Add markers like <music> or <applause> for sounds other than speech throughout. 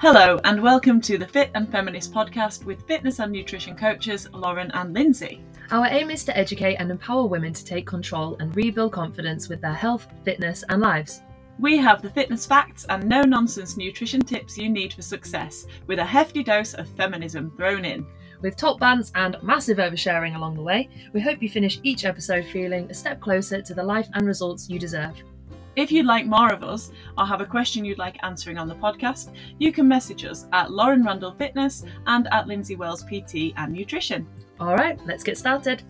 Hello, and welcome to the Fit and Feminist podcast with fitness and nutrition coaches Lauren and Lyndsay. Our aim is to educate and empower women to take control and rebuild confidence with their health, fitness, and lives. We have the fitness facts and no nonsense nutrition tips you need for success, with a hefty dose of feminism thrown in. With top bands and massive oversharing along the way, we hope you finish each episode feeling a step closer to the life and results you deserve. If you'd like more of us or have a question you'd like answering on the podcast, you can message us at Lauren Randall Fitness and at Lyndsay Wells PT and Nutrition. All right, let's get started.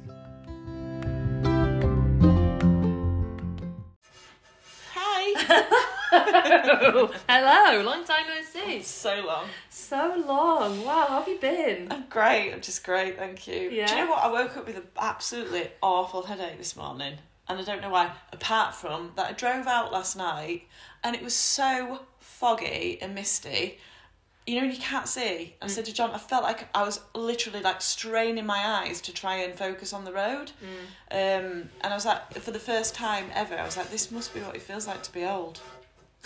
Hi! <laughs> Hello, long time no see. Oh, so long. So long. Wow, how have you been? I'm great, I'm just great, thank you. Yeah. Do you know what? I woke up with an absolutely awful headache this morning, and I don't know why, apart from that I drove out last night and it was so foggy and misty. You know, you can't see. I said to John, I felt like I was literally like straining my eyes to try and focus on the road. Um, and I was like, for the first time ever, I was like, this must be what it feels like to be old.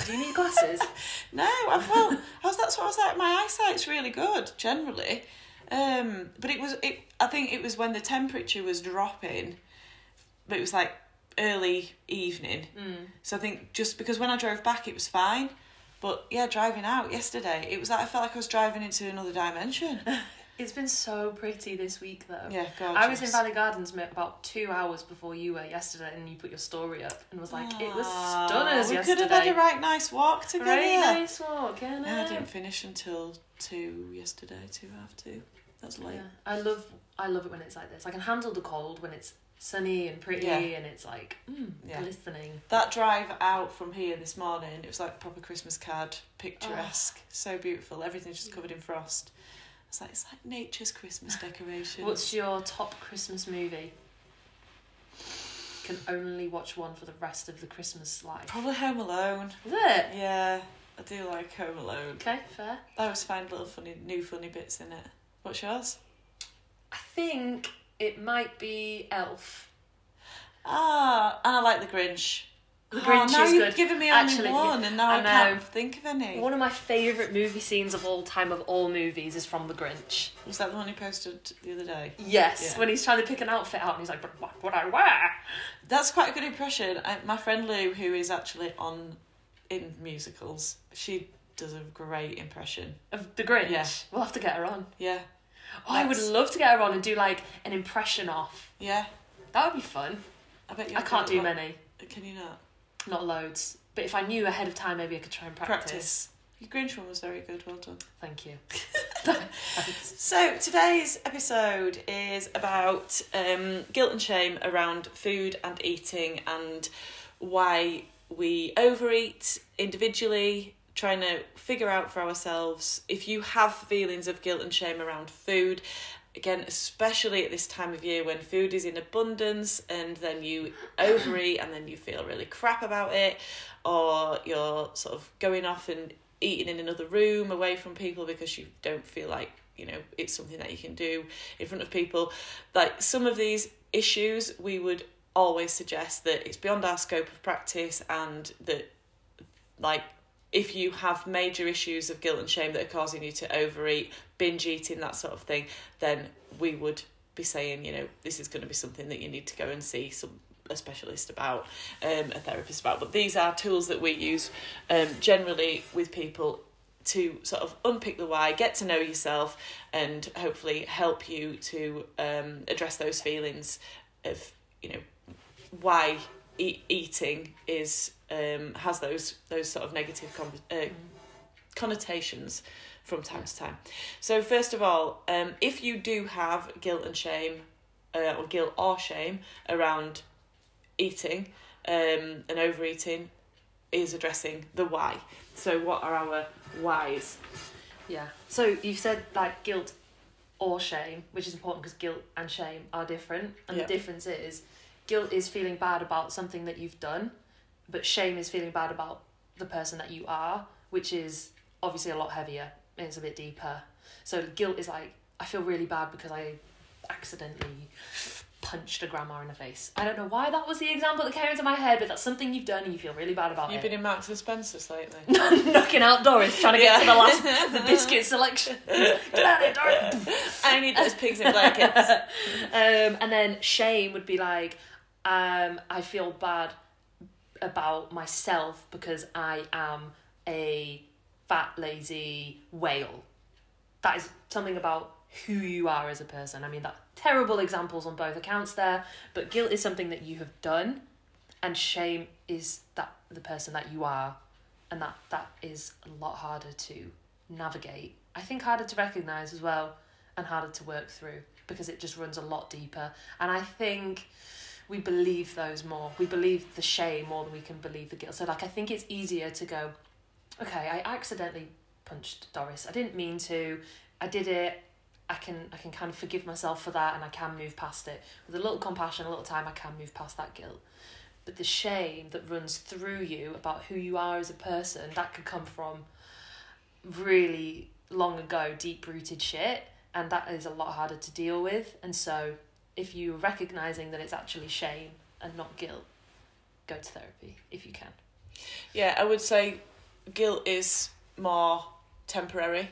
Do you need glasses? <laughs> No, I felt, I was that's what I was like. My eyesight's really good generally, um, but it was it. I think it was when the temperature was dropping, but it was like early evening. Mm. So I think just because when I drove back it was fine, but yeah, driving out yesterday it was like I felt like I was driving into another dimension. <laughs> It's been so pretty this week, though. Yeah, I was in. Valley Gardens about two hours before you were yesterday, and you put your story up and was like, "It was stunners we yesterday." could have had a right nice walk together. Very nice walk, yeah. Yeah, I didn't finish until two yesterday, two half two. That's late. Yeah. I love, I love it when it's like this. I can handle the cold when it's sunny and pretty, Yeah. and it's like mm, Yeah. glistening. That drive out from here this morning, it was like proper Christmas card, picturesque, so beautiful. Everything's just covered in frost. It's like it's like nature's Christmas decorations. What's your top Christmas movie? Can only watch one for the rest of the Christmas life. Probably Home Alone. Is it? Yeah, I do like Home Alone. Okay, fair. I always find little funny, new funny bits in it. What's yours? I think it might be Elf. Ah, and I like The Grinch. The Grinch Oh, now is you've good. given me only Actually, one, and now I, I can't think of any. One of my favourite movie scenes of all time of all movies is from The Grinch. Was that the one you posted the other day? Yes, Yeah. when he's trying to pick an outfit out and he's like, but what would I wear? That's quite a good impression. I, my friend Lou, who is actually on in musicals, she does a great impression. Of The Grinch. Yeah. We'll have to get her on. Yeah, Oh, I would love to get her on and do like an impression off. yeah. That would be fun. I bet you. I can't do many. Can you not Not loads. But if I knew ahead of time, maybe I could try and practice. practice? Your Grinch one was very good. Well done. Thank you. <laughs> So today's episode is about um, guilt and shame around food and eating and why we overeat individually. Trying to figure out for ourselves if you have feelings of guilt and shame around food. Again, especially at this time of year when food is in abundance and then you <coughs> overeat and then you feel really crap about it, or you're sort of going off and eating in another room away from people because you don't feel like you know it's something that you can do in front of people like some of these issues we would always suggest that it's beyond our scope of practice and that like if you have major issues of guilt and shame that are causing you to overeat binge eating that sort of thing then we would be saying you know this is going to be something that you need to go and see some a specialist about um, a therapist about. But these are tools that we use um, generally with people to sort of unpick the why, get to know yourself, and hopefully help you to um, address those feelings of you know why e- eating is um, has those those sort of negative con- uh, connotations from time to time. So first of all, um, if you do have guilt and shame, uh, or guilt or shame around eating um, and overeating, is addressing the why. So what are our whys? Yeah. So you've said like guilt or shame, which is important because guilt and shame are different. And Yeah. the difference is guilt is feeling bad about something that you've done, but shame is feeling bad about the person that you are, which is obviously a lot heavier and it's a bit deeper. So guilt is like, I feel really bad because I accidentally punched a grandma in the face. I don't know why that was the example that came into my head, but that's something you've done and you feel really bad about You've it. been in Marks and Spencer's lately. <laughs> knocking out Doris, trying to get to the last the biscuit selection. Get out of here, Doris. <laughs> I need those pigs in blankets. <laughs> um, and then shame would be like, um, I feel bad about myself because I am a fat, lazy whale. That is something about who you are as a person. I mean, that terrible examples on both accounts there, but guilt is something that you have done, and shame is that the person that you are, and that that is a lot harder to navigate. I think harder to recognize as well, and harder to work through because it just runs a lot deeper. And I think we believe those more. We believe the shame more than we can believe the guilt. So like I think it's easier to go, okay, I accidentally punched Doris. I didn't mean to. I did it. I can I can kind of forgive myself for that and I can move past it. With a little compassion, a little time I can move past that guilt. But the shame that runs through you about who you are as a person, that could come from really long ago, deep rooted shit, and that is a lot harder to deal with. And so, if you're recognizing that it's actually shame and not guilt, go to therapy if you can. Yeah, I would say guilt is more temporary.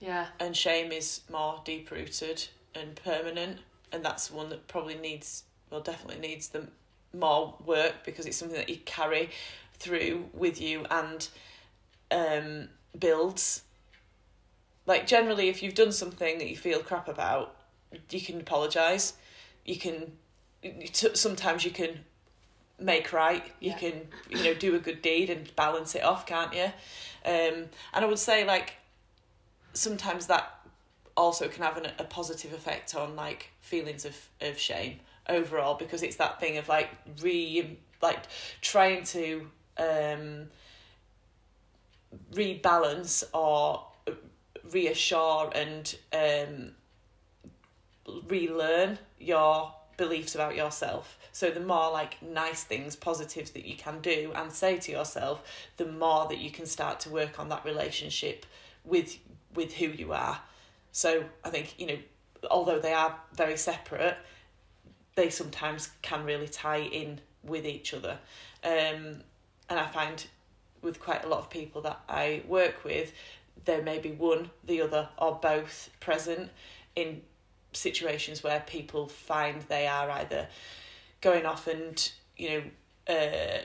Yeah, and shame is more deep rooted and permanent. And that's one that probably needs well definitely needs the more work because it's something that you carry through with you and um builds. Like generally if you've done something that you feel crap about you can apologize. You can sometimes you can make right. You Yeah. can you know do a good deed and balance it off can't you? Um and i would say like sometimes that also can have an, a positive effect on like feelings of, of shame overall because it's that thing of like re like trying to um rebalance or reassure and um relearn your beliefs about yourself. So the more like nice things positives that you can do and say to yourself the more that you can start to work on that relationship with with who you are. So i think you know although they are very separate they sometimes can really tie in with each other. Um and i find with quite a lot of people that i work with there may be one the other or both present in situations where people find they are either going off and you know uh,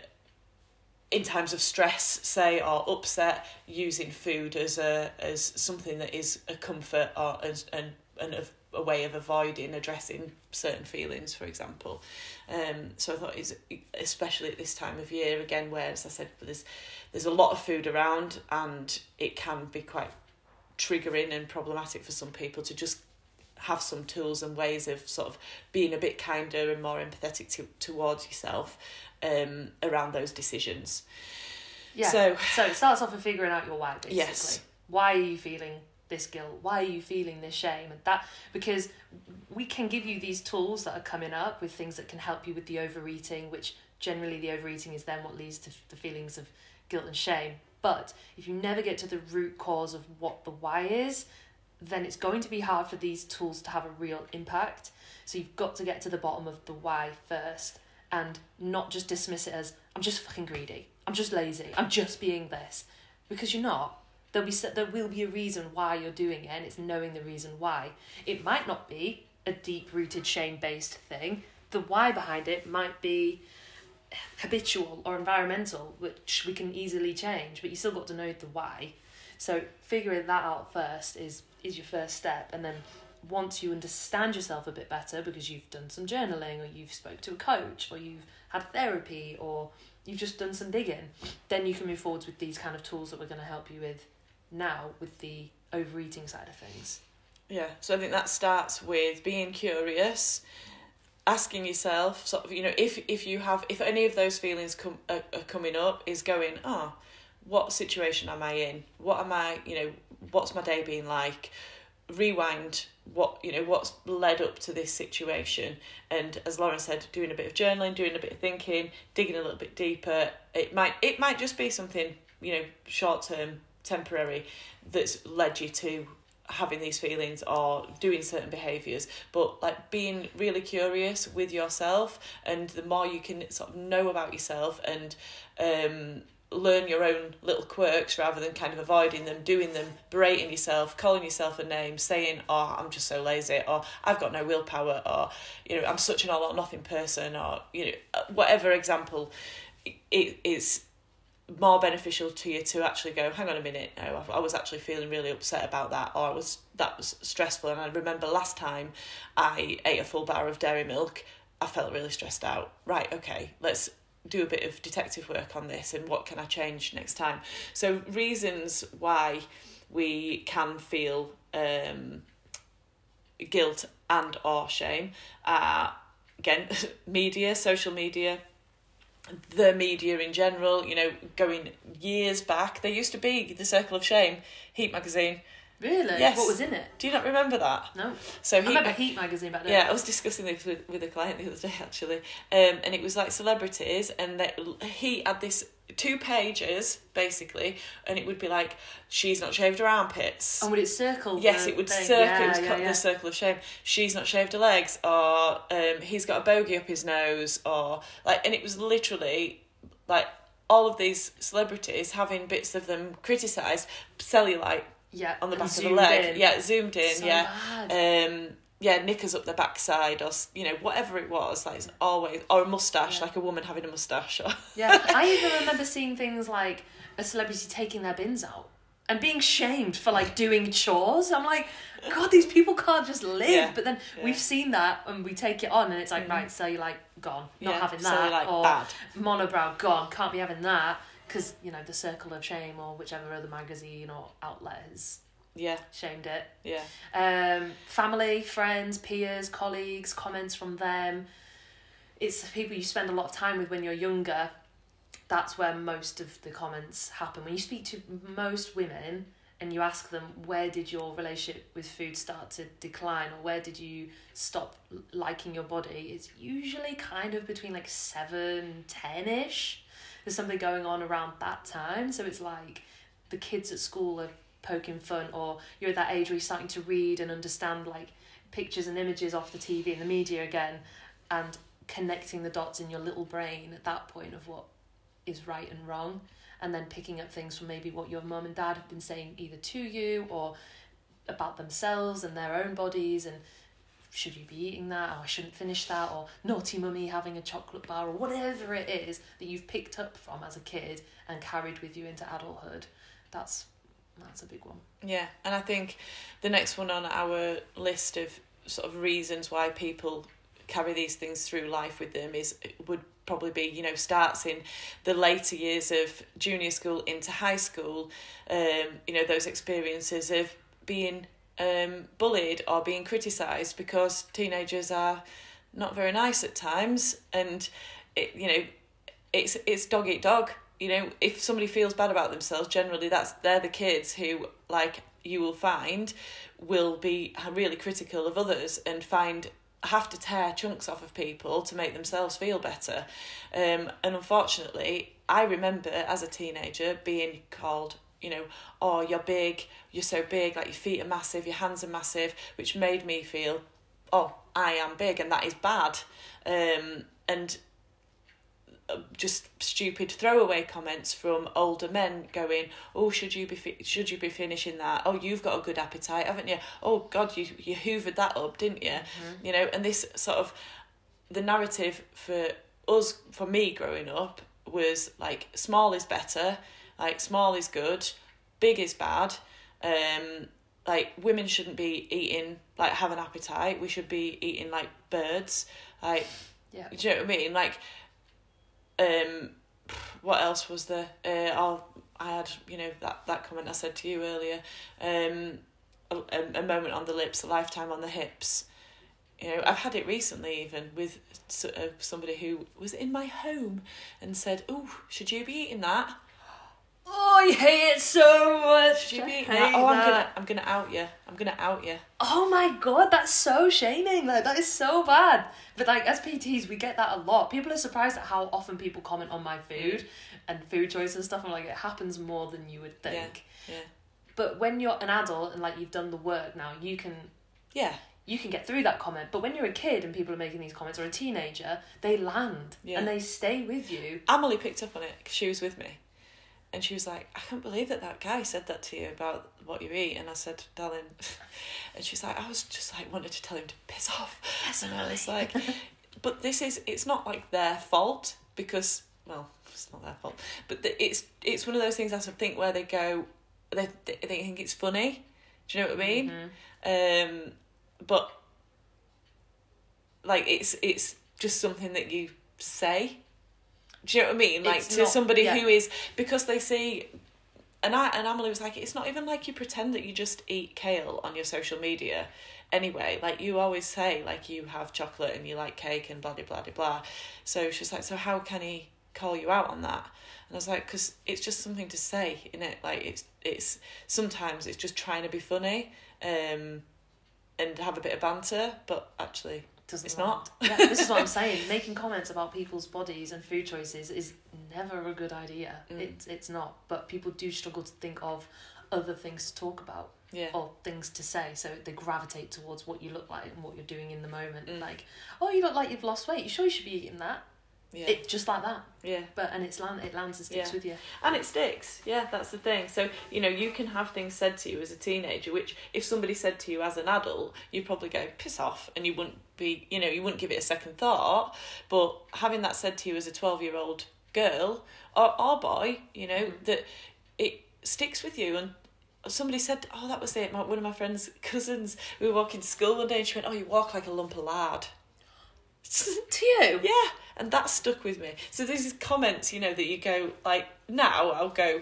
in times of stress say or upset using food as a as something that is a comfort or as and and a, a way of avoiding addressing certain feelings for example. Um so i thought it's especially at this time of year again where as i said there's there's a lot of food around and it can be quite triggering and problematic for some people to just have some tools and ways of sort of being a bit kinder and more empathetic to, towards yourself um, around those decisions. yeah. So- so it starts off with figuring out your why. Basically, Yes. why are you feeling this guilt? Why are you feeling this shame? And that because we can give you these tools that are coming up with things that can help you with the overeating, which generally the overeating is then what leads to the feelings of guilt and shame. But if you never get to the root cause of what the why is, then it's going to be hard for these tools to have a real impact. So you've got to get to the bottom of the why first and not just dismiss it as I'm just fucking greedy. I'm just lazy. I'm just being this. Because you're not. There'll be there will be a reason why you're doing it and it's knowing the reason why. It might not be a deep rooted shame based thing. The why behind it might be habitual or environmental, which we can easily change, but you still got to know the why. So figuring that out first is is your first step, and then once you understand yourself a bit better because you've done some journaling or you've spoke to a coach or you've had therapy or you've just done some digging, then you can move forwards with these kind of tools that we're going to help you with now with the overeating side of things. Yeah, so I think that starts with being curious, asking yourself, sort of, you know, if if you have, if any of those feelings come are, are coming up, is going, oh, what situation am I in? What am I, you know, what's my day been like? Rewind what you know what's led up to this situation and as Lauren said doing a bit of journaling doing a bit of thinking digging a little bit deeper it might it might just be something you know short term temporary that's led you to having these feelings or doing certain behaviors but like being really curious with yourself and the more you can sort of know about yourself and um learn your own little quirks rather than kind of avoiding them doing them berating yourself calling yourself a name saying oh i'm just so lazy or i've got no willpower or you know i'm such an all or nothing person or you know uh, whatever example it is more beneficial to you to actually go hang on a minute no I was actually feeling really upset about that or I was that was stressful and I remember last time I ate a full bar of dairy milk I felt really stressed out. Right okay let's do a bit of detective work on this and what can I change next time so reasons why we can feel um guilt and or shame uh again <laughs> media social media the media in general, you know, going years back, there used to be the Circle of Shame, Heat magazine. Really? Yes. What was in it? Do you not remember that? No. So I remember Heat magazine back then. yeah, I was discussing this with, with a client the other day actually, um, and it was like celebrities, and that he had this two pages basically, and it would be like she's not shaved her armpits. And would it circle? Yes, the it would thing? circle. Yeah, it was yeah, called yeah. the circle of shame. She's not shaved her legs, or um, he's got a bogey up his nose, or like, and it was literally like all of these celebrities having bits of them criticised cellulite Yeah. on the back of the leg. in. Yeah, zoomed in. So yeah, bad. um, yeah, knickers up the backside, or you know whatever it was. Like it's always or a mustache, Yeah. like a woman having a mustache. Or Yeah, I even <laughs> remember seeing things like a celebrity taking their bins out and being shamed for like doing chores. I'm like, God, these people can't just live. Yeah, But then yeah. we've seen that and we take it on, and it's like, right, so you're like gone, not Yeah, having that, you're like, or bad. monobrow gone, can't be having that because you know the Circle of Shame or whichever other magazine or outlet has yeah, shamed it. yeah, Um, family, friends, peers, colleagues, comments from them. It's the people you spend a lot of time with when you're younger. That's where most of the comments happen. When you speak to most women and you ask them, where did your relationship with food start to decline or where did you stop liking your body? It's usually kind of between like 7, 10 ish. There's something going on around that time. So it's like the kids at school are poking fun or you're at that age where you're starting to read and understand like pictures and images off the TV and the media again and connecting the dots in your little brain at that point of what is right and wrong and then picking up things from maybe what your mum and dad have been saying either to you or about themselves and their own bodies and should you be eating that? Oh, I shouldn't finish that. Or naughty mummy having a chocolate bar, or whatever it is that you've picked up from as a kid and carried with you into adulthood. That's that's a big one. yeah. And I think the next one on our list of sort of reasons why people carry these things through life with them is would probably be you know starts in the later years of junior school into high school um you know those experiences of being um bullied or being criticized because teenagers are not very nice at times. And it you know it's it's dog eat dog. You know if somebody feels bad about themselves generally that's they're the kids who like you will find will be really critical of others and find have to tear chunks off of people to make themselves feel better. Um and unfortunately i remember as a teenager being called you know oh you're big you're so big like your feet are massive your hands are massive which made me feel oh i am big and that is bad. Um and uh, just stupid throwaway comments from older men going oh should you be fi- should you be finishing that? Oh you've got a good appetite haven't you? Oh god you you hoovered that up didn't you? You know and this sort of the narrative for us for me growing up was like small is better like small is good big is bad um like women shouldn't be eating like have an appetite we should be eating like birds like Yeah. do you know what I mean? Like, um, what else was there? Uh, I'll, I had, you know, that, that comment I said to you earlier. Um, a, a, moment on the lips, a lifetime on the hips. You know, I've had it recently even with uh, somebody who was in my home and said, "Oh, should you be eating that? Oh, I hate it so much. Should you be I eating hate that? Oh, I'm that. gonna, I'm gonna out you. I'm gonna out you." Oh my god, that's so shaming. Like that is so bad. But like as PTs, we get that a lot. People are surprised at how often people comment on my food mm. and food choice and stuff. I'm like, it happens more than you would think. Yeah. But when you're an adult and like you've done the work now, you can Yeah. you can get through that comment. But when you're a kid and people are making these comments or a teenager, they land Yeah. and they stay with you. Amelie picked up on it 'cause she was with me. And she was like, I can't believe that that guy said that to you about what you eat. And I said, darling, <laughs> and she's like, I was just like, wanted to tell him to piss off. and I was like, <laughs> but this is, it's not like their fault because, well, it's not their fault, but the, it's, it's one of those things I sort of think where they go, they, they think it's funny. Do you know what I mean? Um, but like it's it's just something that you say. Do you know what I mean? Like It's to not- somebody yeah. who is because they see and I and Emily was like, it's not even like you pretend that you just eat kale on your social media anyway. Like you always say like you have chocolate and you like cake and blah blah blah blah. So she's like, so how can he call you out on that? And I was like, because it's just something to say, in it. Like it's it's sometimes it's just trying to be funny, um, and have a bit of banter, but actually Doesn't It's not. yeah, this is what I'm saying. <laughs> Making comments about people's bodies and food choices is never a good idea. Mm. It's it's not. But people do struggle to think of other things to talk about yeah. or things to say, so they gravitate towards what you look like and what you're doing in the moment. Mm. Like, oh, you look like you've lost weight. You sure you should be eating that? Yeah. It just like that. yeah. But and it's land it lands and sticks Yeah. with you. And it sticks. Yeah, that's the thing. So, you know, you can have things said to you as a teenager, which if somebody said to you as an adult, you'd probably go, piss off, and you wouldn't be, you know, you wouldn't give it a second thought. But having that said to you as a 12 year old girl or, or boy, you know, Mhm. that it sticks with you. And somebody said, oh, that was it. My, one of my friend's <laughs> cousins, we were walking to school one day, and she went, oh, you walk like a lump of lard. <laughs> To you? Yeah, and that stuck with me. So these comments, you know, that you go like now I'll go,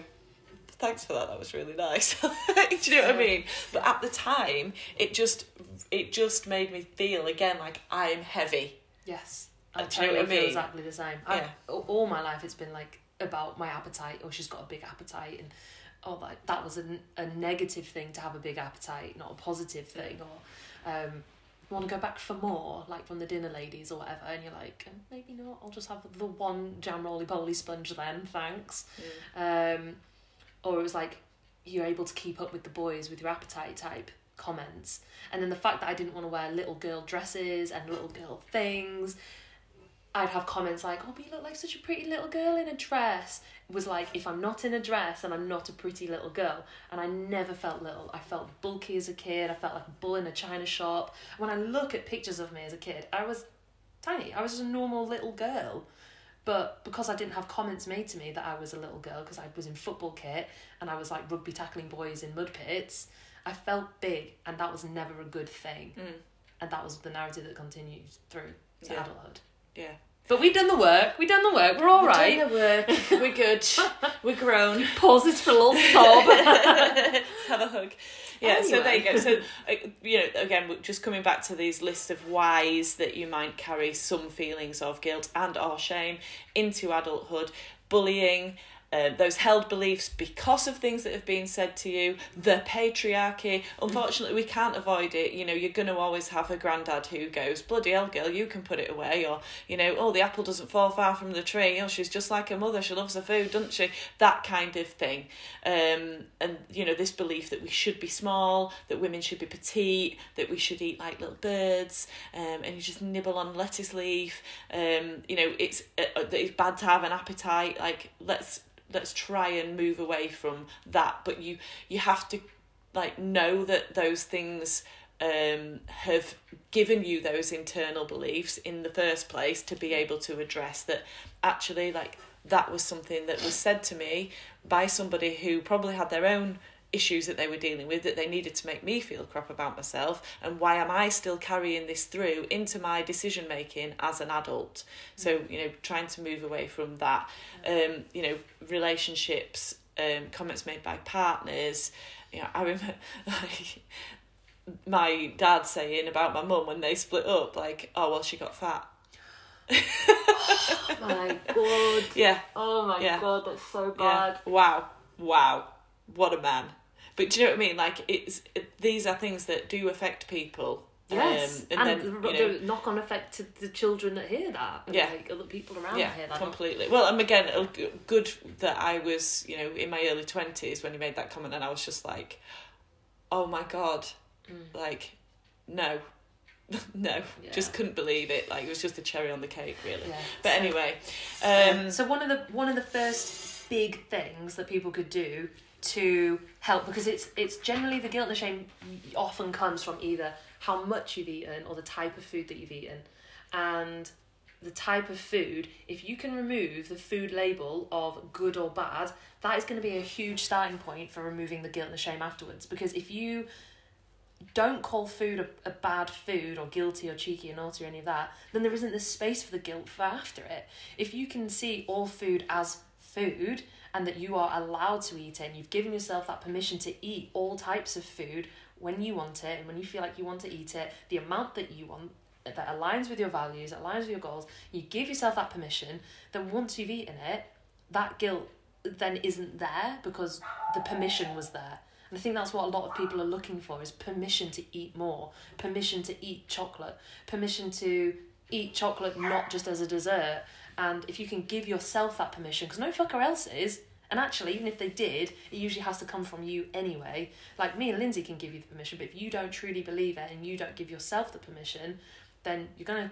thanks for that. That was really nice. <laughs> Do you know what I mean? But at the time, it just it just made me feel again like I'm heavy. Yes. I Uh, do you know totally what I feel mean? exactly the same. Yeah. I, all all my life it's been like about my appetite or she's got a big appetite and oh that that was a, a negative thing to have a big appetite, not a positive thing or um want to go back for more, like from the dinner ladies or whatever, and you're like, "Um, maybe not. I'll just have the one jam roly poly sponge then, thanks. Um, or it was like you're able to keep up with the boys with your appetite type comments, and then the fact that I didn't want to wear little girl dresses and little girl things. I'd have comments like, "Oh, but you look like such a pretty little girl in a dress." It was like if I'm not in a dress and I'm not a pretty little girl, and I never felt little. I felt bulky as a kid. I felt like a bull in a china shop. When I look at pictures of me as a kid, I was tiny. I was just a normal little girl. But because I didn't have comments made to me that I was a little girl, because I was in football kit and I was like rugby tackling boys in mud pits, I felt big, and that was never a good thing. Mm. And that was the narrative that continued through to Yeah. adulthood. Yeah. But we've done the work. We've done the work. We're all right. We're doing the work. <laughs> We're good. We're grown. <laughs> Pauses for a little <laughs> sob. Let's have a hug. Yeah, so there you go. So, uh, you know, again, we're just coming back to these lists of whys that you might carry some feelings of guilt and or shame into adulthood, bullying, uh, those held beliefs because of things that have been said to you, the patriarchy. Unfortunately, we can't avoid it. You know, you're going to always have a granddad who goes, bloody hell, girl, you can put it away. Or, you know, oh, the apple doesn't fall far from the tree. Oh, she's just like her mother. She loves her food, doesn't she? That kind of thing. Um, and, you know, this belief that we should be small, that women should be petite, that we should eat like little birds, um, and you just nibble on lettuce leaf. Um, you know, it's, uh, uh, it's bad to have an appetite. Like, let's let's try and move away from that but you you have to like know that those things um have given you those internal beliefs in the first place to be able to address that actually like that was something that was said to me by somebody who probably had their own issues that they were dealing with that they needed to make me feel crap about myself and why am I still carrying this through into my decision making as an adult so you know trying to move away from that um you know relationships um comments made by partners you know I remember <laughs> like my dad saying about my mum when they split up like oh well she got fat my god. <laughs> yeah Oh my Yeah. god, that's so Yeah. bad. Wow. Wow. What a man. But do you know what I mean? Like it's it, these are things that do affect people Yes, Um, and, then, the, you know- the knock-on effect to the children that hear that, and Yeah. like other people around yeah, that hear that. completely. Well, and again, good that I was, you know, in my early twenties when you made that comment, and I was just like, "Oh my god!" Mm. Like, no, <laughs> no, Yeah. just couldn't believe it. Like it was just a cherry on the cake, really. Yeah. But anyway, um, so one of the one of the first big things that people could do to help because it's it's generally the guilt and the shame often comes from either how much you've eaten or the type of food that you've eaten and the type of food if you can remove the food label of good or bad that is going to be a huge starting point for removing the guilt and the shame afterwards because if you don't call food a, a bad food or guilty or cheeky or naughty or any of that, then there isn't the space for the guilt for after it. If you can see all food as food and that you are allowed to eat it and you've given yourself that permission to eat all types of food when you want it and when you feel like you want to eat it, the amount that you want that aligns with your values, aligns with your goals, you give yourself that permission, then once you've eaten it, that guilt then isn't there because the permission was there. And I think that's what a lot of people are looking for is permission to eat more, permission to eat chocolate, permission to eat chocolate not just as a dessert. And if you can give yourself that permission, because no fucker else is, and actually, even if they did, it usually has to come from you anyway. Like me and Lyndsay can give you the permission, but if you don't truly believe it and you don't give yourself the permission, then you're going to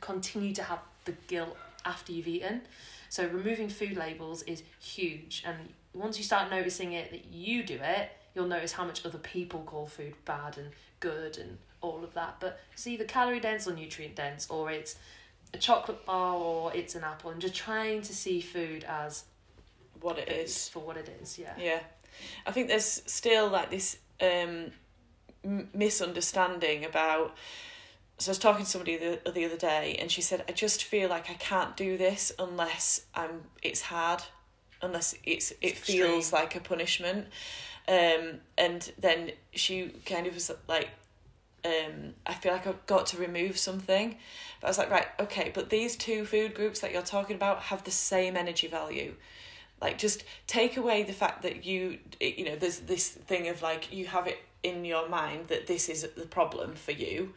continue to have the guilt after you've eaten. So removing food labels is huge, and once you start noticing it that you do it, you'll notice how much other people call food bad and good and all of that. But it's either calorie dense or nutrient dense, or it's a chocolate bar or it's an apple, and just trying to see food as what it is. for what it is. Yeah. Yeah, I think there's still like this um, m- misunderstanding about. So I was talking to somebody the the other day, and she said, "I just feel like I can't do this unless I'm. It's hard, unless it's it It's feels extreme. like a punishment." Um, and then she kind of was like, um, I feel like I've got to remove something. But I was like, right, okay, but these two food groups that you're talking about have the same energy value. Like, just take away the fact that you, you know, there's this thing of like, you have it in your mind that this is the problem for you.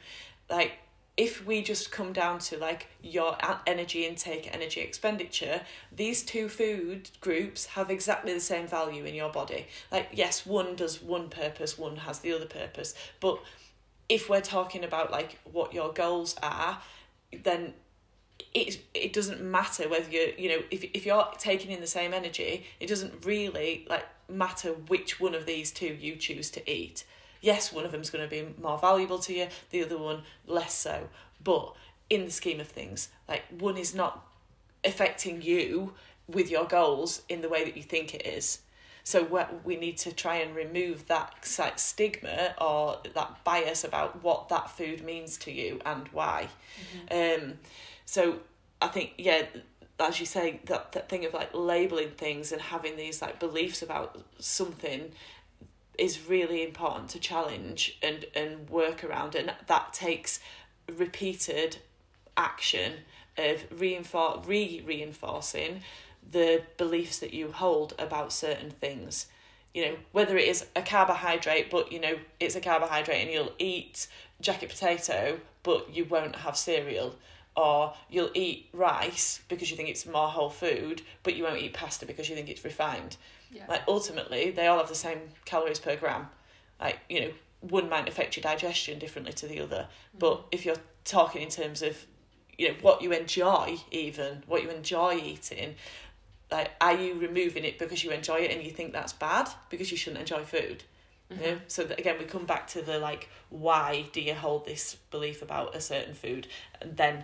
Like, if we just come down to like your energy intake, energy expenditure, these two food groups have exactly the same value in your body. Like, yes, one does one purpose, one has the other purpose. But if we're talking about like what your goals are, then it it doesn't matter whether you you know if if you're taking in the same energy, it doesn't really like matter which one of these two you choose to eat. Yes, one of them's going to be more valuable to you, the other one less so. But in the scheme of things, like one is not affecting you with your goals in the way that you think it is. So what we need to try and remove that like, stigma or that bias about what that food means to you and why. Um, so I think yeah, as you say, that that thing of like labeling things and having these like beliefs about something is really important to challenge and and work around, and that takes repeated action of reinforce re reinforcing the beliefs that you hold about certain things. You know whether it is a carbohydrate but you know it's a carbohydrate and you'll eat jacket potato but you won't have cereal. Or you'll eat rice because you think it's more whole food but you won't eat pasta because you think it's refined. Yeah. like ultimately they all have the same calories per gram. Like you know one might affect your digestion differently to the other. Mm. But if you're talking in terms of you know what you enjoy even what you enjoy eating like are you removing it because you enjoy it and you think that's bad because you shouldn't enjoy food you know so that, again we come back to the like why do you hold this belief about a certain food and then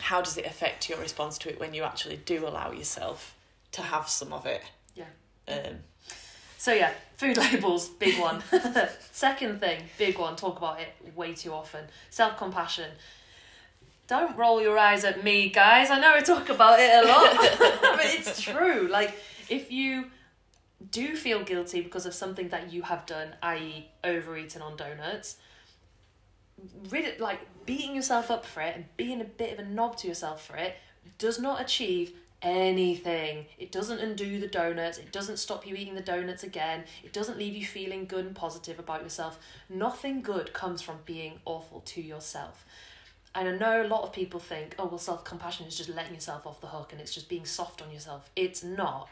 how does it affect your response to it when you actually do allow yourself to have some of it Yeah. um So yeah, food <laughs> labels, big one. <laughs> Second thing, big one, talk about it way too often. Self compassion. Don't roll your eyes at me, guys. I know I talk about it a lot, <laughs> but it's true. Like, if you do feel guilty because of something that you have done, i.e., overeating on donuts, rid like beating yourself up for it and being a bit of a knob to yourself for it does not achieve anything. It doesn't undo the donuts. It doesn't stop you eating the donuts again. It doesn't leave you feeling good and positive about yourself. Nothing good comes from being awful to yourself. And I know a lot of people think, oh, well, self compassion is just letting yourself off the hook and it's just being soft on yourself. It's not.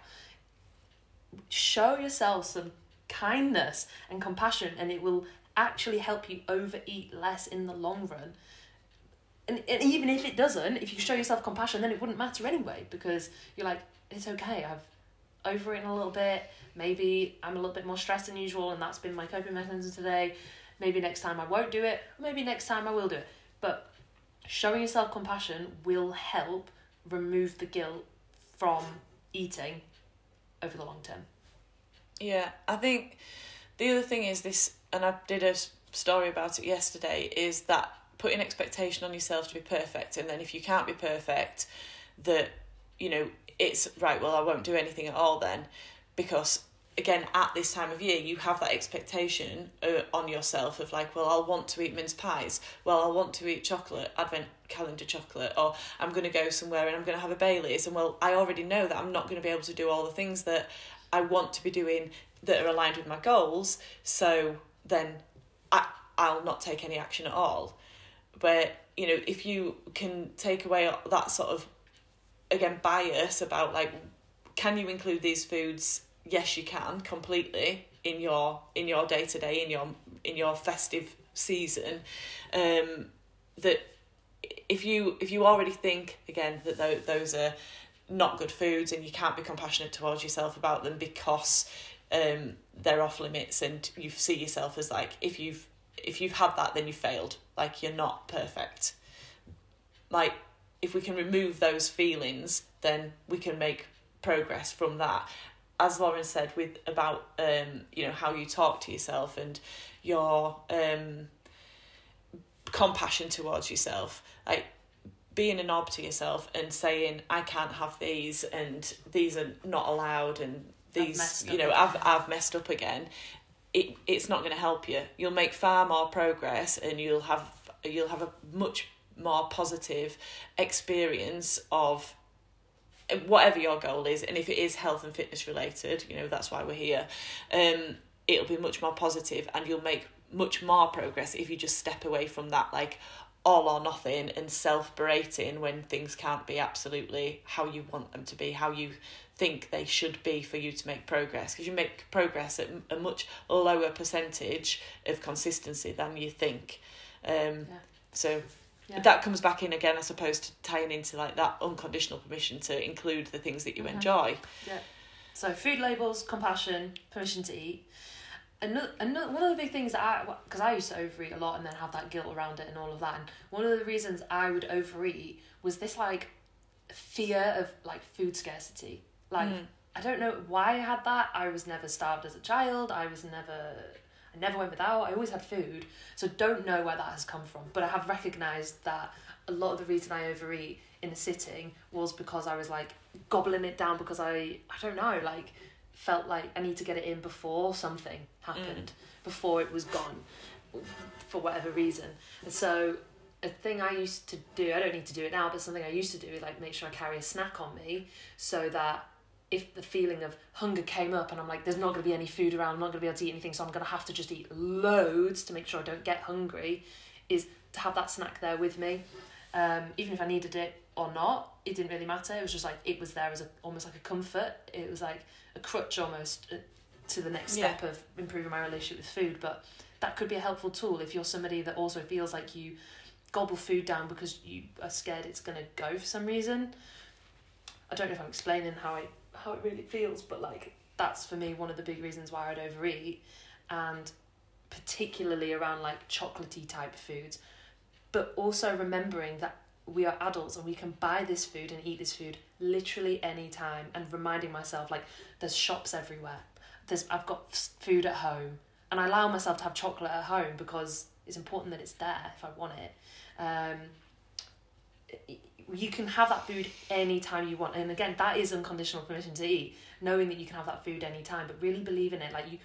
Show yourself some kindness and compassion, and it will actually help you overeat less in the long run. And, and even if it doesn't, if you show yourself compassion, then it wouldn't matter anyway because you're like, it's okay, I've overeaten a little bit. Maybe I'm a little bit more stressed than usual, and that's been my coping mechanism today. Maybe next time I won't do it, maybe next time I will do it. But showing yourself compassion will help remove the guilt from eating over the long term. Yeah, I think the other thing is this, and I did a story about it yesterday, is that putting expectation on yourself to be perfect, and then if you can't be perfect, that you know it's right. Well, I won't do anything at all then, because again at this time of year you have that expectation uh, on yourself of like well I'll want to eat mince pies. Well I'll want to eat chocolate advent calendar chocolate or I'm going to go somewhere and I'm going to have a Bailey's. And well I already know that I'm not going to be able to do all the things that I want to be doing that are aligned with my goals. So then I I'll not take any action at all. But you know if you can take away that sort of again bias about like can you include these foods yes you can completely in your in your day to day in your in your festive season. Um that if you if you already think again that th- those are not good foods and you can't be compassionate towards yourself about them because um they're off limits and you see yourself as like if you've if you've had that then you failed. Like you're not perfect. Like if we can remove those feelings then we can make progress from that as Lauren said with about um you know how you talk to yourself and your um compassion towards yourself. Like being a knob to yourself and saying I can't have these and these are not allowed and these you know I've I've messed up again it it's not going to help you. You'll make far more progress and you'll have you'll have a much more positive experience of whatever your goal is and if it is health and fitness related you know that's why we're here um it'll be much more positive and you'll make much more progress if you just step away from that like all or nothing and self berating when things can't be absolutely how you want them to be how you think they should be for you to make progress because you make progress at a much lower percentage of consistency than you think um yeah. so yeah. that comes back in again, I suppose, to tying into like that unconditional permission to include the things that you mm-hmm. enjoy. Yeah. So food labels, compassion, permission to eat. Another, another one of the big things that I because I used to overeat a lot and then have that guilt around it and all of that. And one of the reasons I would overeat was this like fear of like food scarcity. Like mm. I don't know why I had that. I was never starved as a child. I was never I never went without. I always had food. So don't know where that has come from. But I have recognised that a lot of the reason I overeat in a sitting was because I was like gobbling it down because I I don't know, like felt like I need to get it in before something happened, mm. before it was gone for whatever reason. And so a thing I used to do, I don't need to do it now, but something I used to do is like make sure I carry a snack on me so that if the feeling of hunger came up and I'm like, there's not going to be any food around, I'm not going to be able to eat anything, so I'm going to have to just eat loads to make sure I don't get hungry, is to have that snack there with me. Um, even if I needed it or not, it didn't really matter. It was just like, it was there as a, almost like a comfort. It was like a crutch almost uh, to the next step yeah. of improving my relationship with food. But that could be a helpful tool if you're somebody that also feels like you gobble food down because you are scared it's going to go for some reason. I don't know if I'm explaining how I how it really feels, but like that's for me one of the big reasons why I'd overeat, and particularly around like chocolatey type foods, but also remembering that we are adults and we can buy this food and eat this food literally any time, and reminding myself like there's shops everywhere. There's I've got food at home, and I allow myself to have chocolate at home because it's important that it's there if I want it. Um, you can have that food anytime you want and again that is unconditional permission to eat knowing that you can have that food anytime but really believe in it like you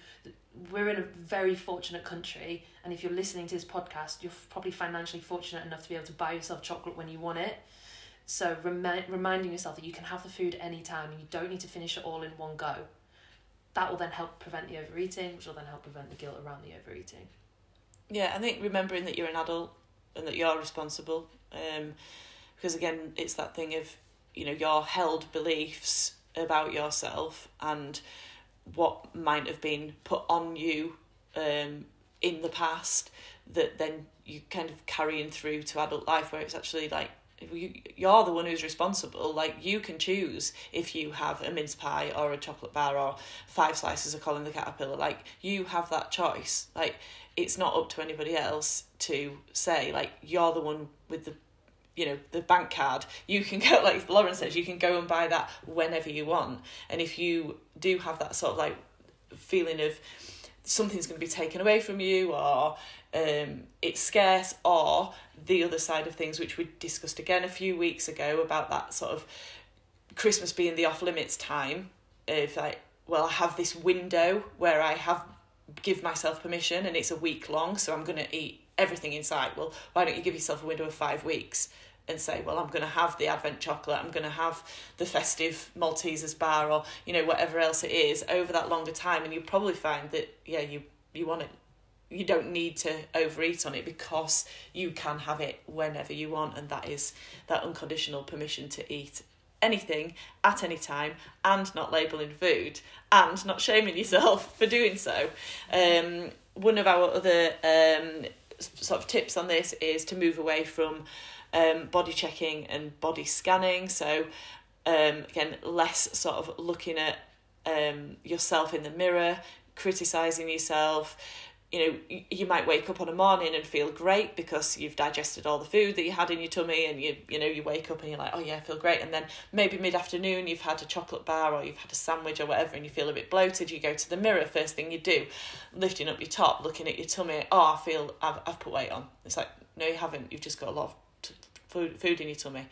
we're in a very fortunate country and if you're listening to this podcast you're probably financially fortunate enough to be able to buy yourself chocolate when you want it So remi- reminding yourself that you can have the food anytime and you don't need to finish it all in one go. That will then help prevent the overeating, which will then help prevent the guilt around the overeating. Yeah, I think remembering that you're an adult and that you're responsible. Um, because again, it's that thing of, you know, your held beliefs about yourself and what might have been put on you um, in the past that then you kind of carrying through to adult life where it's actually like you, you're the one who's responsible. Like you can choose if you have a mince pie or a chocolate bar or five slices of Colin the caterpillar. Like you have that choice. Like it's not up to anybody else to say like you're the one with the you know the bank card you can go <laughs> like lauren says you can go and buy that whenever you want. And if you do have that sort of like feeling of something's going to be taken away from you or um, it's scarce or the other side of things which we discussed again a few weeks ago about that sort of christmas being the off limits time if like well i have this window where i have give myself permission and it's a week long so i'm going to eat everything inside. Well why don't you give yourself a window of five weeks and say, well, I'm going to have the Advent chocolate, I'm going to have the festive Maltesers bar, or you know whatever else it is over that longer time, and you'll probably find that yeah, you you want it, you don't need to overeat on it because you can have it whenever you want, and that is that unconditional permission to eat anything at any time and not labeling food and not shaming yourself <laughs> for doing so. Um, one of our other um, sort of tips on this is to move away from um, body checking and body scanning. So, um, again, less sort of looking at um, yourself in the mirror, criticizing yourself. You know, you, might wake up on a morning and feel great because you've digested all the food that you had in your tummy, and you you know you wake up and you're like, oh yeah, I feel great. And then maybe mid afternoon you've had a chocolate bar or you've had a sandwich or whatever, and you feel a bit bloated. You go to the mirror. First thing you do, lifting up your top, looking at your tummy. Oh, I feel I've I've put weight on. It's like no, you haven't. You've just got a lot of food food in your tummy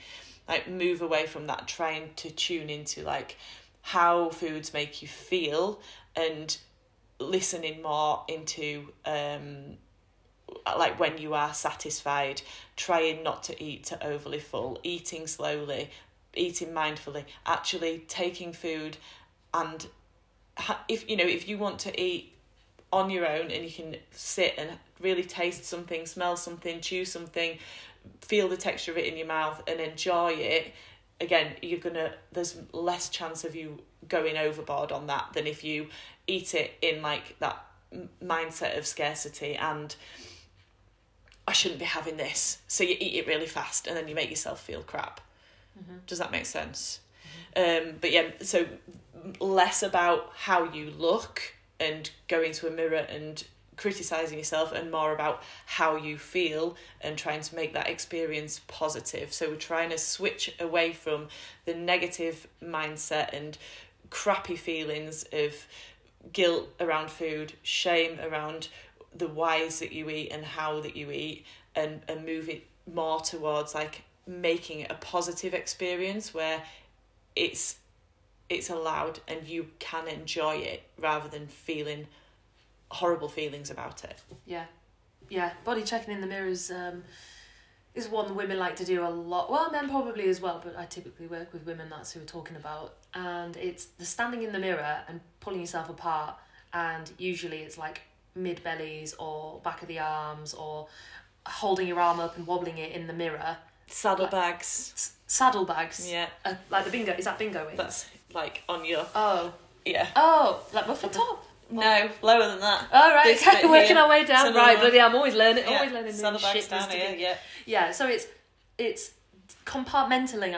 like move away from that trying to tune into like how foods make you feel and listening more into um like when you are satisfied trying not to eat to overly full eating slowly eating mindfully actually taking food and if you know if you want to eat on your own and you can sit and really taste something smell something chew something feel the texture of it in your mouth and enjoy it again you're gonna there's less chance of you going overboard on that than if you eat it in like that mindset of scarcity and I shouldn't be having this so you eat it really fast and then you make yourself feel crap mm-hmm. does that make sense mm-hmm. um but yeah so less about how you look and go into a mirror and criticizing yourself and more about how you feel and trying to make that experience positive. So we're trying to switch away from the negative mindset and crappy feelings of guilt around food, shame around the whys that you eat and how that you eat and, and move it more towards like making it a positive experience where it's it's allowed and you can enjoy it rather than feeling horrible feelings about it. Yeah, yeah. Body checking in the mirror is um, is one women like to do a lot. Well, men probably as well, but I typically work with women. That's who we're talking about, and it's the standing in the mirror and pulling yourself apart. And usually it's like mid bellies or back of the arms or holding your arm up and wobbling it in the mirror. Saddlebags. S- saddlebags. Yeah. Uh, like the bingo. Is that bingo wings? That's like on your. Oh. Yeah. Oh, like muffin top. No, lower than that. All right, This okay, working here. our way down. Right, bloody, I'm always learning. Yeah, Always learning new shit. down here, yeah. Yeah, so it's it's compartmentalizing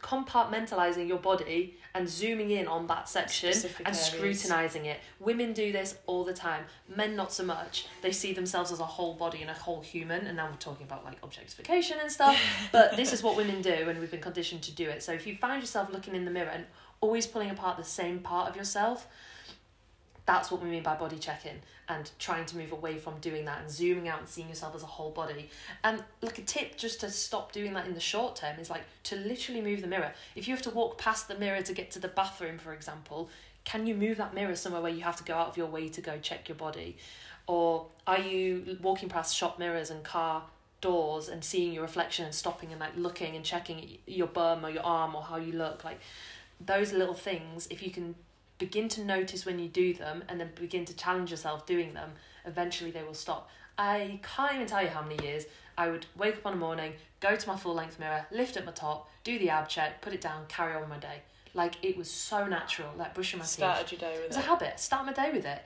compartmentalizing your body and zooming in on that section Specific and scrutinizing it. Women do this all the time. Men not so much. They see themselves as a whole body and a whole human and now we're talking about like objectification and stuff. <laughs> but this is what women do and we've been conditioned to do it. So if you find yourself looking in the mirror and always pulling apart the same part of yourself, that's what we mean by body checking and trying to move away from doing that and zooming out and seeing yourself as a whole body. And like a tip just to stop doing that in the short term is like to literally move the mirror. If you have to walk past the mirror to get to the bathroom, for example, can you move that mirror somewhere where you have to go out of your way to go check your body? Or are you walking past shop mirrors and car doors and seeing your reflection and stopping and like looking and checking your bum or your arm or how you look like those little things if you can begin to notice when you do them and then begin to challenge yourself doing them eventually they will stop i can't even tell you how many years i would wake up on a morning go to my full length mirror lift up my top do the ab check put it down carry on my day like it was so natural like brushing my teeth Started your day with it. it's a habit. Start my day with it.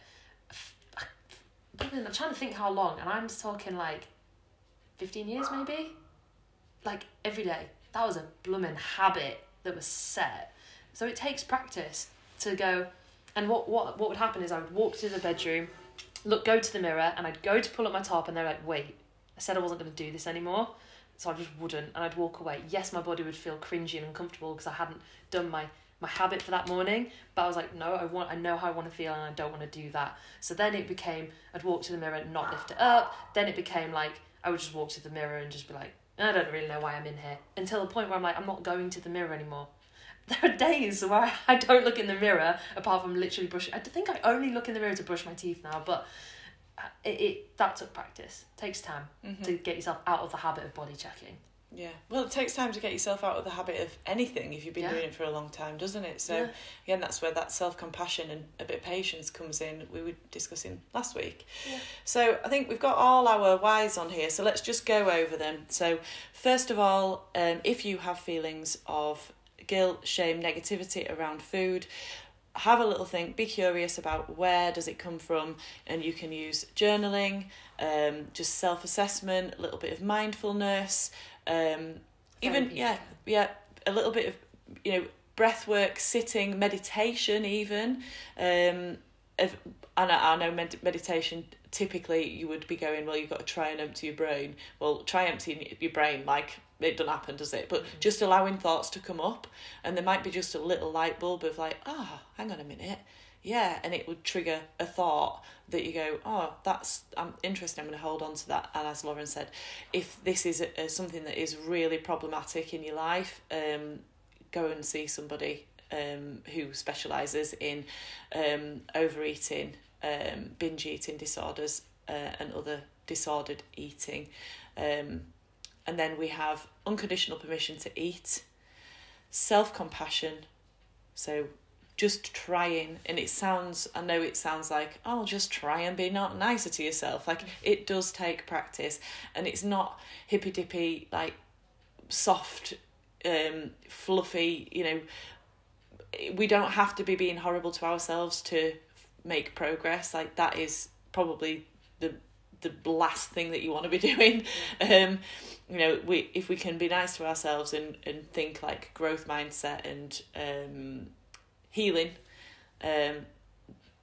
I'm trying to think how long, and I'm just talking like 15 years maybe? Like every day. That was a blooming habit that was set. So it takes practice to go. And what, what, what would happen is I would walk to the bedroom, look, go to the mirror, and I'd go to pull up my top, and they're like, wait, I said I wasn't going to do this anymore. So I just wouldn't, and I'd walk away. Yes, my body would feel cringy and uncomfortable because I hadn't done my my habit for that morning but I was like no I want I know how I want to feel and I don't want to do that so then it became I'd walk to the mirror and not lift it up then it became like I would just walk to the mirror and just be like I don't really know why I'm in here until the point where I'm like I'm not going to the mirror anymore <laughs> there are days where I don't look in the mirror apart from literally brushing I think I only look in the mirror to brush my teeth now but uh, it, it that took practice takes time Mm-hmm. to get yourself out of the habit of body checking Yeah. Well, it takes time to get yourself out of the habit of anything if you've been Yeah. doing it for a long time, doesn't it? So, Yeah. again, that's where that self compassion and a bit of patience comes in. We were discussing last week. Yeah. So, I think we've got all our whys on here. So, let's just go over them. So, first of all, um, if you have feelings of guilt, shame, negativity around food, have a little think be curious about where does it come from and you can use journaling um, just self-assessment a little bit of mindfulness um, even yeah yeah a little bit of you know breath work sitting meditation even um, if, and I, I know med- meditation typically you would be going well you've got to try and empty your brain. Well try emptying your brain like it doesn't happen does it? But just allowing thoughts to come up. And there might be just a little light bulb of like ah hang on a minute. Yeah and it would trigger a thought that you go oh that's i'm interested i'm going to hold on to that and as lauren said if this is a, a, something that is really problematic in your life um go and see somebody um who specializes in um overeating um binge eating disorders uh, and other disordered eating. Um and then we have unconditional permission to eat. Self-compassion. So just trying and it sounds i know it sounds like oh just try and be not nicer to yourself. Like it does take practice and it's not hippy dippy like soft um fluffy you know. We don't have to be being horrible to ourselves to make progress. Like that is probably the the last thing that you want to be <laughs> doing. Um you know we if we can be nice to ourselves and and think like growth mindset and um healing um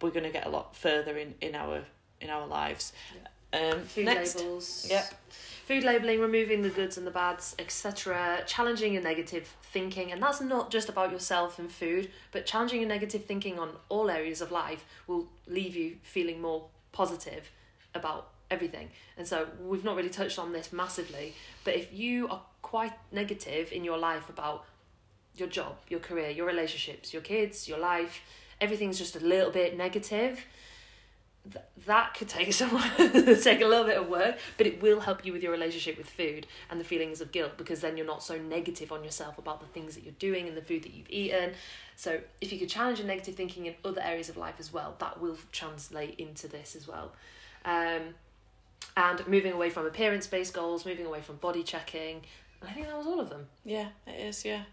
we're going to get a lot further in in our in our lives. Um food next. labels. Yep. food labeling removing the goods and the bads etc challenging your negative thinking and that's not just about yourself and food but challenging your negative thinking on all areas of life will leave you feeling more positive about everything. And so we've not really touched on this massively but if you are quite negative in your life about your job your career your relationships your kids your life everything's just a little bit negative th- that could take <laughs> some take a little bit of work but it will help you with your relationship with food and the feelings of guilt because then you're not so negative on yourself about the things that you're doing and the food that you've eaten. So if you could challenge your negative thinking in other areas of life as well that will translate into this as well. Um, and moving away from appearance based goals moving away from body checking. And i think that was all of them. Yeah, it is, yeah.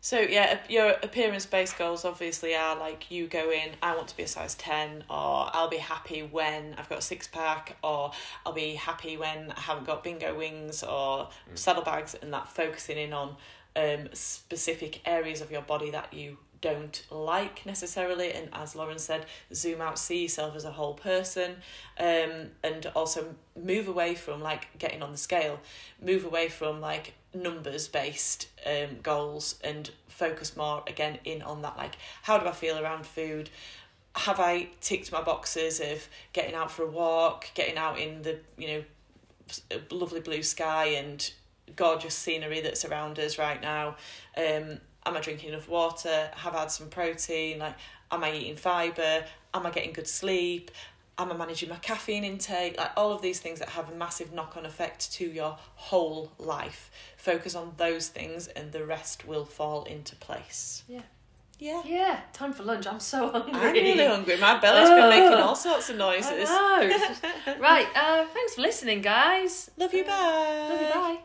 So yeah, your appearance based goals obviously are like you go in, I want to be a size ten, or I'll be happy when I've got a six pack, or I'll be happy when I haven't got bingo wings or saddlebags, and that focusing in on um specific areas of your body that you don't like necessarily and as Lauren said zoom out see yourself as a whole person um and also move away from like getting on the scale move away from like numbers based um goals and focus more again in on that like how do I feel around food? Have I ticked my boxes of getting out for a walk getting out in the you know lovely blue sky and gorgeous scenery that's around us right now? Um am I drinking enough water have I had some protein like am I eating fiber am I getting good sleep am I managing my caffeine intake? Like all of these things that have a massive knock on effect to your whole life. Focus on those things and the rest will fall into place. Yeah. Yeah. Yeah, time for lunch. I'm so hungry. I'm really hungry. My belly's been making all sorts of noises. <laughs> Right, uh, thanks for listening, guys. Love you, bye. Love you, bye.